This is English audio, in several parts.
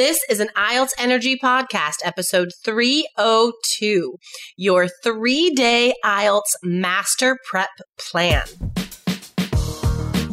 This is an IELTS Energy Podcast, episode 302, your three day IELTS Master Prep Plan.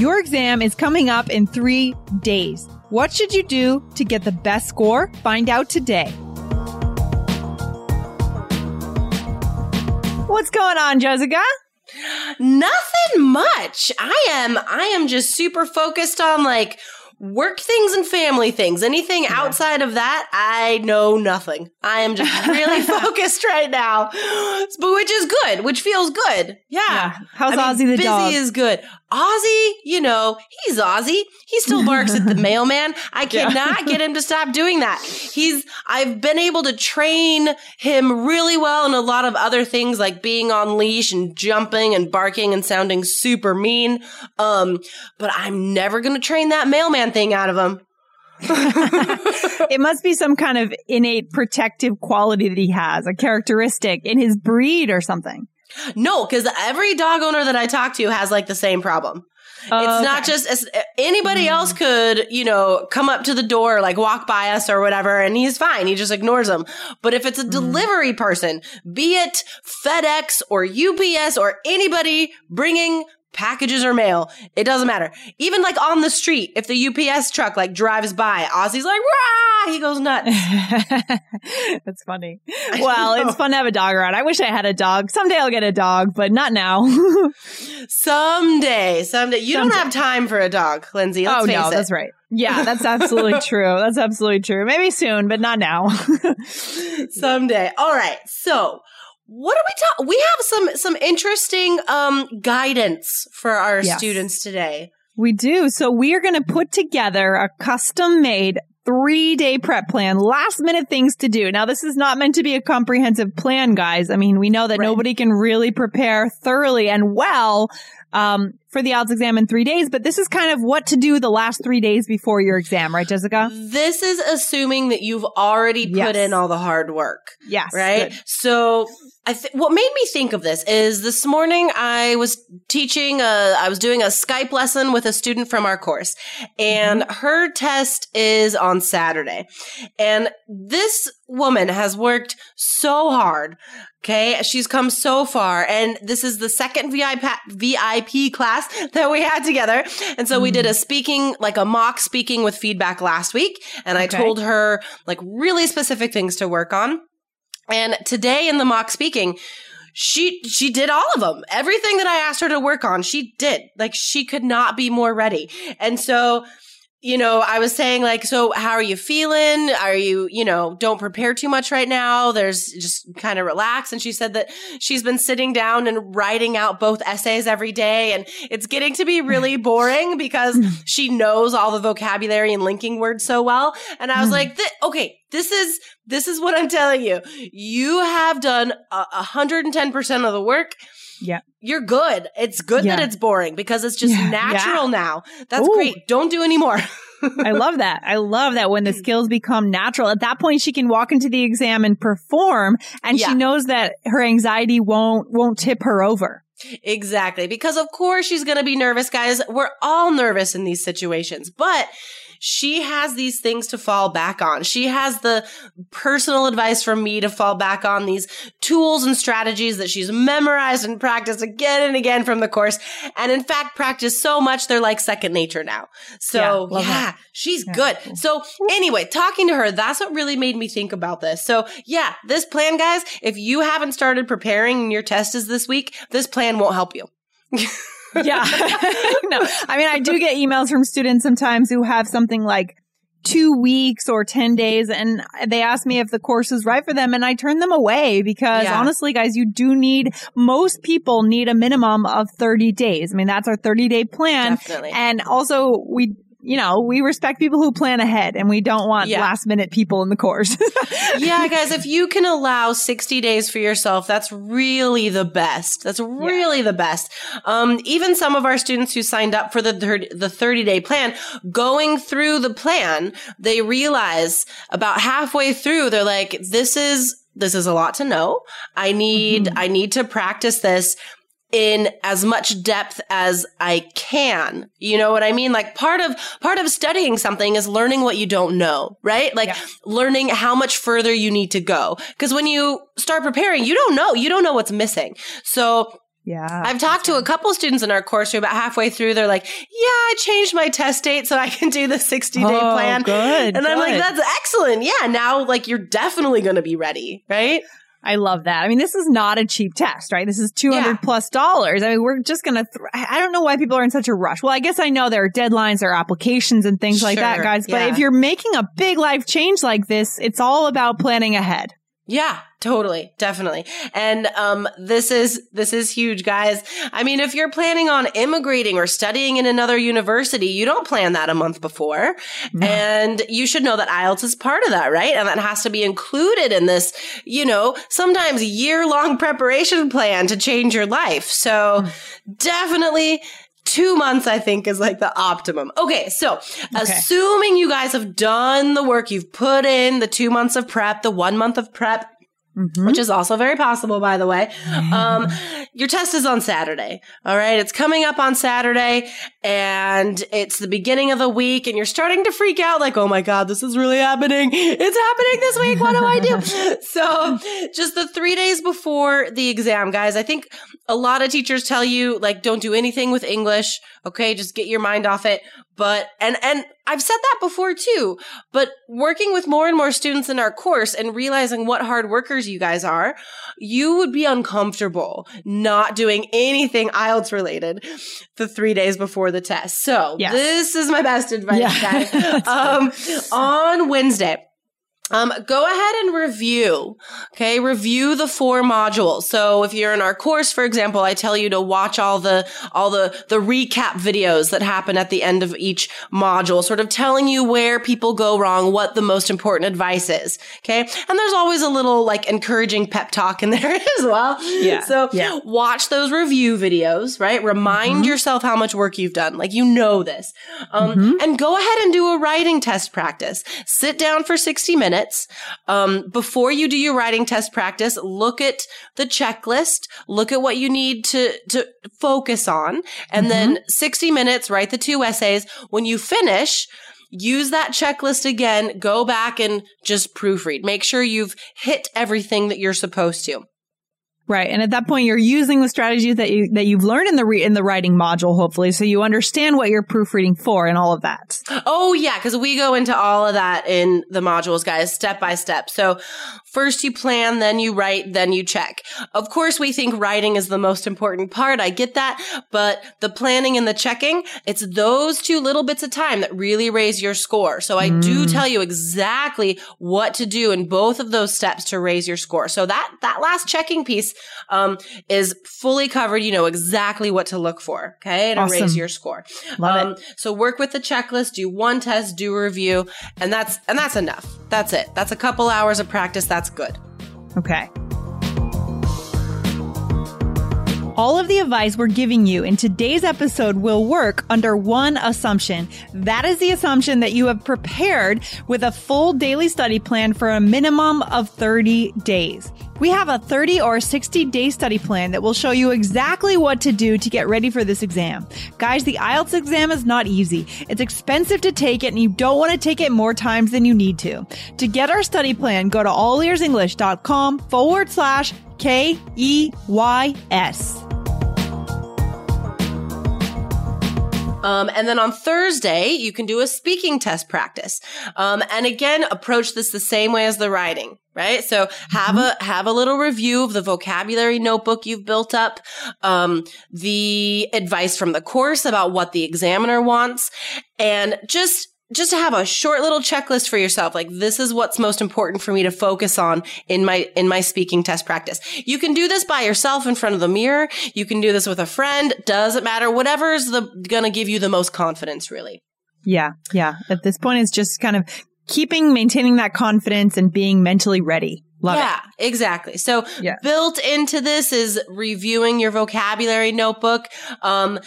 Your exam is coming up in three days. What should you do to get the best score? Find out today. What's going on, Jessica? Nothing much. I am I am just super focused on like work things and family things. Anything yeah. outside of that, I know nothing. I am just really focused right now, but which is good, which feels good. Yeah. yeah. How's I mean, Ozzy the busy dog? Busy is good. Ozzy, you know, he's Ozzy. He still barks at the mailman. I cannot yeah. get him to stop doing that. He's, I've been able to train him really well in a lot of other things like being on leash and jumping and barking and sounding super mean. Um, but I'm never going to train that mailman thing out of him. it must be some kind of innate protective quality that he has, a characteristic in his breed or something. No, because every dog owner that I talk to has like the same problem. Oh, it's okay. not just anybody mm. else could, you know, come up to the door, like walk by us or whatever, and he's fine. He just ignores them. But if it's a mm. delivery person, be it FedEx or UPS or anybody bringing packages or mail. It doesn't matter. Even like on the street, if the UPS truck like drives by, Ozzy's like, rah! He goes nuts. That's funny. Well, it's fun to have a dog around. I wish I had a dog. Someday I'll get a dog, but not now. someday, someday. You someday. don't have time for a dog, Lindsay. Let's oh, no, it. that's right. Yeah, that's absolutely true. That's absolutely true. Maybe soon, but not now. someday. All right. So, what are we talking? We have some some interesting um guidance for our yes. students today. We do. So we are going to put together a custom made three day prep plan, last minute things to do. Now, this is not meant to be a comprehensive plan, guys. I mean, we know that right. nobody can really prepare thoroughly and well um, for the IELTS exam in three days, but this is kind of what to do the last three days before your exam, right, Jessica? This is assuming that you've already put yes. in all the hard work. Yes. Right? Good. So I th- what made me think of this is this morning I was teaching a, I was doing a Skype lesson with a student from our course and mm-hmm. her test is on Saturday. And this woman has worked so hard. Okay. She's come so far. And this is the second VIP, VIP class that we had together. And so mm. we did a mm. speaking, like a mock speaking with feedback last week. And okay. I told her like really specific things to work on. And today in the mock speaking, she she did all of them. Everything that I asked her to work on, she did. Like she could not be more ready. And so you know, I was saying like, so how are you feeling? Are you, you know, don't prepare too much right now. There's just kind of relax. And she said that she's been sitting down and writing out both essays every day. And it's getting to be really boring because hmm. she knows all the vocabulary and linking words so well. And I was hmm. like, okay, this is, this is what I'm telling you. You have done 110% of the work. Yeah. You're good. It's good yeah. that it's boring because it's just yeah. natural yeah. now. That's Ooh. great. Don't do anymore. I love that. I love that when the skills become natural. At that point, she can walk into the exam and perform and she knows that her anxiety won't, won't tip her over. Exactly. Because of course she's going to be nervous, guys. We're all nervous in these situations, but she has these things to fall back on. She has the personal advice from me to fall back on these tools and strategies that she's memorized and practiced again and again from the course. And in fact, practice so much, they're like second nature now. So yeah, yeah she's yeah. good. So anyway, talking to her, that's what really made me think about this. So yeah, this plan, guys, if you haven't started preparing and your test is this week, this plan won't help you. yeah. no, I mean, I do get emails from students sometimes who have something like two weeks or 10 days and they ask me if the course is right for them and I turn them away because yeah. honestly, guys, you do need, most people need a minimum of 30 days. I mean, that's our 30 day plan. Definitely. And also we, you know, we respect people who plan ahead and we don't want Yeah. last minute people in the course. yeah, guys, if you can allow 60 days for yourself, that's really the best. That's really the best. Um, even some of our students who signed up for the, thir- the 30 day plan, going through the plan, they realize about halfway through, they're like, this is, this is a lot to know. I need, I need to practice this in as much depth as I can. You know what I mean? Like part of, part of studying something is learning what you don't know, right? Like Yeah. learning how much further you need to go. Cause when you start preparing, you don't know, you don't know what's missing. So yeah. I've talked to a couple students in our course who about halfway through, they're like, yeah, I changed my test date so I can do the 60 day Oh, plan. good, And I'm like, that's excellent. Yeah. Now like you're definitely going to be ready, right? I love that. I mean, this is not a cheap test, right? This is 200 Yeah. plus dollars. I mean, we're just going to, th- I don't know why people are in such a rush. Well, I guess I know there are deadlines, there are applications and things like that, guys. But yeah. if you're making a big life change like this, it's all about planning ahead. Yeah, totally, definitely. And um this is this is huge, guys. I mean, if you're planning on immigrating or studying in another university, you don't plan that a month before. And you should know that IELTS is part of that, right? And that has to be included in this, you know, sometimes year-long preparation plan to change your life. So, definitely Two months, I think, is like the optimum. Okay, so assuming you guys have done the work, you've put in the two months of prep, the one month of prep, which is also very possible, by the way. Um, your test is on Saturday. All right. It's coming up on Saturday and it's the beginning of the week and you're starting to freak out like, Oh my God, this is really happening. It's happening this week. What do I do? so just the three days before the exam, guys, I think a lot of teachers tell you like, don't do anything with English. Okay. Just get your mind off it. But, and, and I've said that before too, but working with more and more students in our course and realizing what hard workers you guys are, you would be uncomfortable not doing anything IELTS related the three days before the test. So Yes. this is my best advice, Yeah. guys. um, on Wednesday, um, go ahead and review. Okay. Review the four modules. So if you're in our course, for example, I tell you to watch all the, all the, the recap videos that happen at the end of each module, sort of telling you where people go wrong, what the most important advice is. Okay. And there's always a little like encouraging pep talk in there as well. Yeah. So Yeah. watch those review videos, right? Remind yourself how much work you've done. Like you know this. Um, and go ahead and do a writing test practice. Sit down for 60 minutes. Um, before you do your writing test practice, look at the checklist, look at what you need to, to focus on. And then 60 minutes, write the two essays. When you finish, use that checklist again, go back and just proofread. Make sure you've hit everything that you're supposed to. Right. And at that point, you're using the strategies that you, that you've learned in the, re- in the writing module, hopefully. So you understand what you're proofreading for and all of that. Oh yeah, because we go into all of that in the modules, guys, step by step. So first you plan, then you write, then you check. Of course, we think writing is the most important part. I get that, but the planning and the checking, it's those two little bits of time that really raise your score. So I do mm. tell you exactly what to do in both of those steps to raise your score. So that that last checking piece um, is fully covered. You know exactly what to look for. Okay, to raise your score. Love Um, so work with the checklist, do one test, do a review, and that's and that's enough. That's it. That's a couple hours of practice. That's good. Okay. All of the advice we're giving you in today's episode will work under one assumption. That is the assumption that you have prepared with a full daily study plan for a minimum of 30 days. We have a 30 or 60 day study plan that will show you exactly what to do to get ready for this exam. Guys, the IELTS exam is not easy. It's expensive to take it and you don't want to take it more times than you need to. To get our study plan, go to allearsenglish.com forward slash K E Y S. Um, and then on Thursday, you can do a speaking test practice. Um, and again, approach this the same way as the writing, right? So have a, have a little review of the vocabulary notebook you've built up, um, the advice from the course about what the examiner wants, and just, just to have a short little checklist for yourself. Like this is what's most important for me to focus on in my, in my speaking test practice. You can do this by yourself in front of the mirror. You can do this with a friend. Doesn't matter. Whatever's the, gonna give you the most confidence, really. Yeah. Yeah. At this point, it's just kind of keeping, maintaining that confidence and being mentally ready. Love yeah, it. exactly. So Yeah. built into this is reviewing your vocabulary notebook. Um,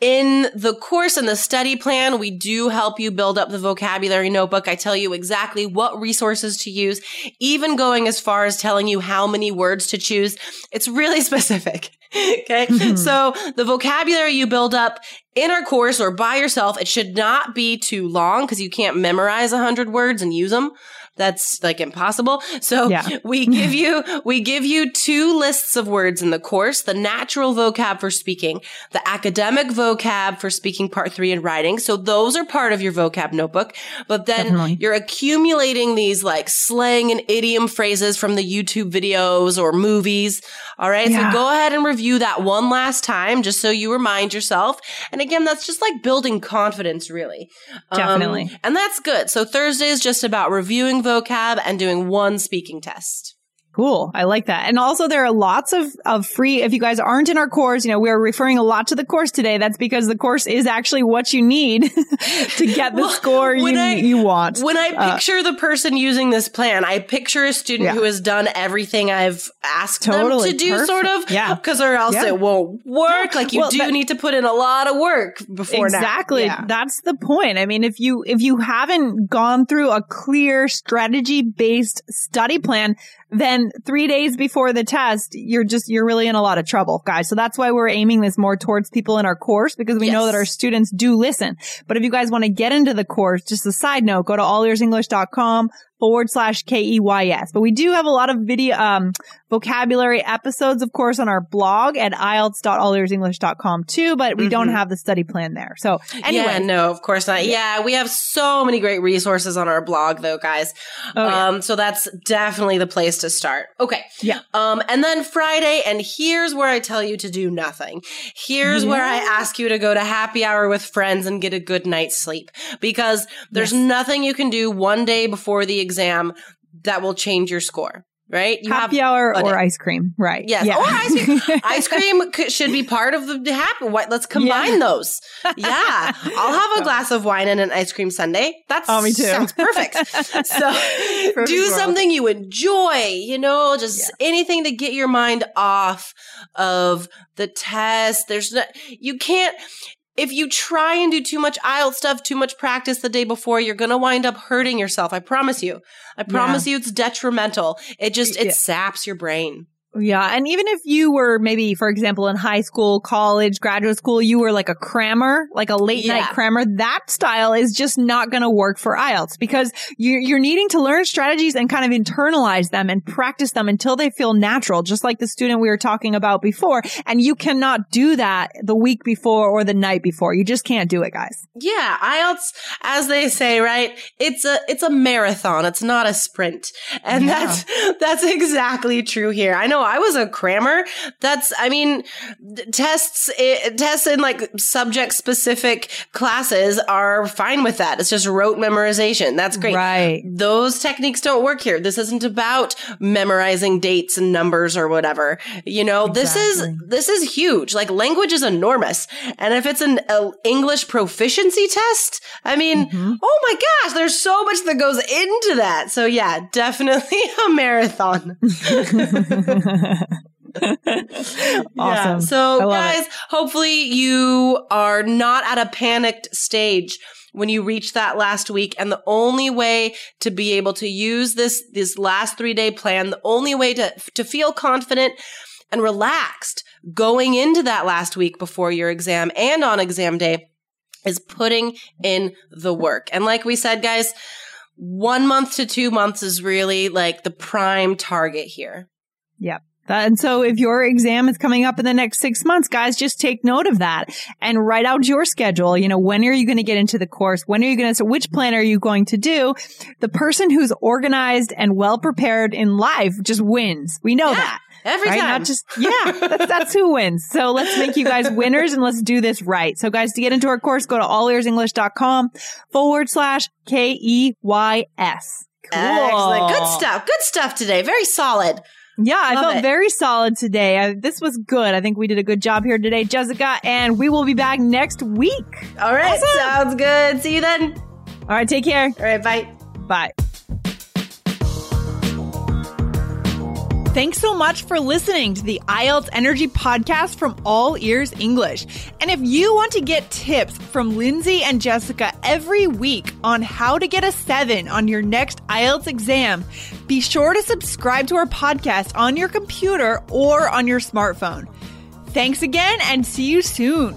in the course and the study plan, we do help you build up the vocabulary notebook. I tell you exactly what resources to use, even going as far as telling you how many words to choose. It's really specific. okay. Mm-hmm. so the vocabulary you build up in our course or by yourself, it should not be too long because you can't memorize a hundred words and use them. That's like impossible. So Yeah. we give you, we give you two lists of words in the course, the natural vocab for speaking, the academic vocab for speaking part three and writing. So those are part of your vocab notebook, but then Definitely. you're accumulating these like slang and idiom phrases from the YouTube videos or movies. All right. Yeah. So go ahead and review that one last time just so you remind yourself. And again, that's just like building confidence, really. Um, Definitely. and that's good. So Thursday is just about reviewing vocab and doing one speaking test. Cool. I like that. And also there are lots of, of free, if you guys aren't in our course, you know, we're referring a lot to the course today. That's because the course is actually what you need to get the Well, score you, I- you want. When I Uh, picture the person using this plan, I picture a student Yeah. who has done everything I've asked Totally. them to do, Perfect. sort of. Yeah. Because or else Yeah. it won't work. Like you Well, do that- need to put in a lot of work before now. exactly Yeah. that's the point i mean if you if you haven't gone through a clear strategy based study plan then three days before the test you're just you're really in a lot of trouble guys. So that's why we're aiming this more towards people in our course because we know that our students do listen. But if you guys want to get into the course just a side note go to allearsenglish.com forward slash K-E-Y-S. But we do have a lot of video, um, vocabulary episodes, of course, on our blog at IELTS.allearsenglish.com too, but we don't Mhm. have the study plan there. So anyway, Yeah, no, of course not. Yeah, we have so many great resources on our blog though, guys. Oh, yeah. Um, so that's definitely the place to start. Okay. Yeah. Um, and then Friday, and here's where I tell you to do nothing. Here's where I ask you to go to happy hour with friends and get a good night's sleep because there's Yes. nothing you can do one day before the exam that will change your score, right? You happy hour or ice cream, right? Yes. Yeah. Or ice cream. ice cream c- should be part of the happy. What? Let's combine those. Yeah. I'll have a glass of wine and an ice cream sundae. That's Oh, me too. sounds perfect. So Perfect do world. something you enjoy, you know, just Yeah. anything to get your mind off of the test. There's no, you can't, if you try and do too much IELTS stuff, too much practice the day before, you're going to wind up hurting yourself. I promise you. I promise you it's detrimental. It just, it Yeah. saps your brain. Yeah. And even if you were maybe, for example, in high school, college, graduate school, you were like a crammer, like a late night crammer, that style is just not going to work for IELTS because you're, you're needing to learn strategies and kind of internalize them and practice them until they feel natural, just like the student we were talking about before. And you cannot do that the week before or the night before. You just can't do it, guys. Yeah, IELTS, as they say, right? It's a it's a marathon. It's not a sprint, and Yeah. that's that's exactly true here. I know I was a crammer. That's I mean, tests eh, tests in like subject specific classes are fine with that. It's just rote memorization. That's great. Right. Those techniques don't work here. This isn't about memorizing dates and numbers or whatever. You know, this is this is huge. Like language is enormous, and if it's an a English proficiency test, I mean, Mhm. oh my gosh, there's so much that goes into that. So yeah, definitely a marathon. awesome. Yeah. So guys, hopefully you are not at a panicked stage when you reach that last week and the only way to be able to use this this last 3-day plan, the only way to to feel confident and relaxed going into that last week before your exam and on exam day is putting in the work. And like we said guys, 1 month to 2 months is really like the prime target here. That- And so if your exam is coming up in the next six months, guys, just take note of that and write out your schedule. You know, when are you going to get into the course? When are you going to, so which plan are you going to do? The person who's organized and well prepared in life just wins. We know Yeah, that. Every right? time. Not just, yeah, that's, that's who wins. So let's make you guys winners and let's do this right. So guys, to get into our course, go to allearsenglish.com forward slash K E Y S. Cool. Excellent. Good stuff. Good stuff today. Very solid. Yeah, I felt it. very solid today. I, this was good. I think we did a good job here today, Jessica, and we will be back next week. All right. Awesome. Sounds good. See you then. All right, take care. All right. Bye. Bye. Thanks so much for listening to the IELTS Energy Podcast from All Ears English. And if you want to get tips from Lindsay and Jessica every week on how to get a seven on your next IELTS exam, be sure to subscribe to our podcast on your computer or on your smartphone. Thanks again and see you soon.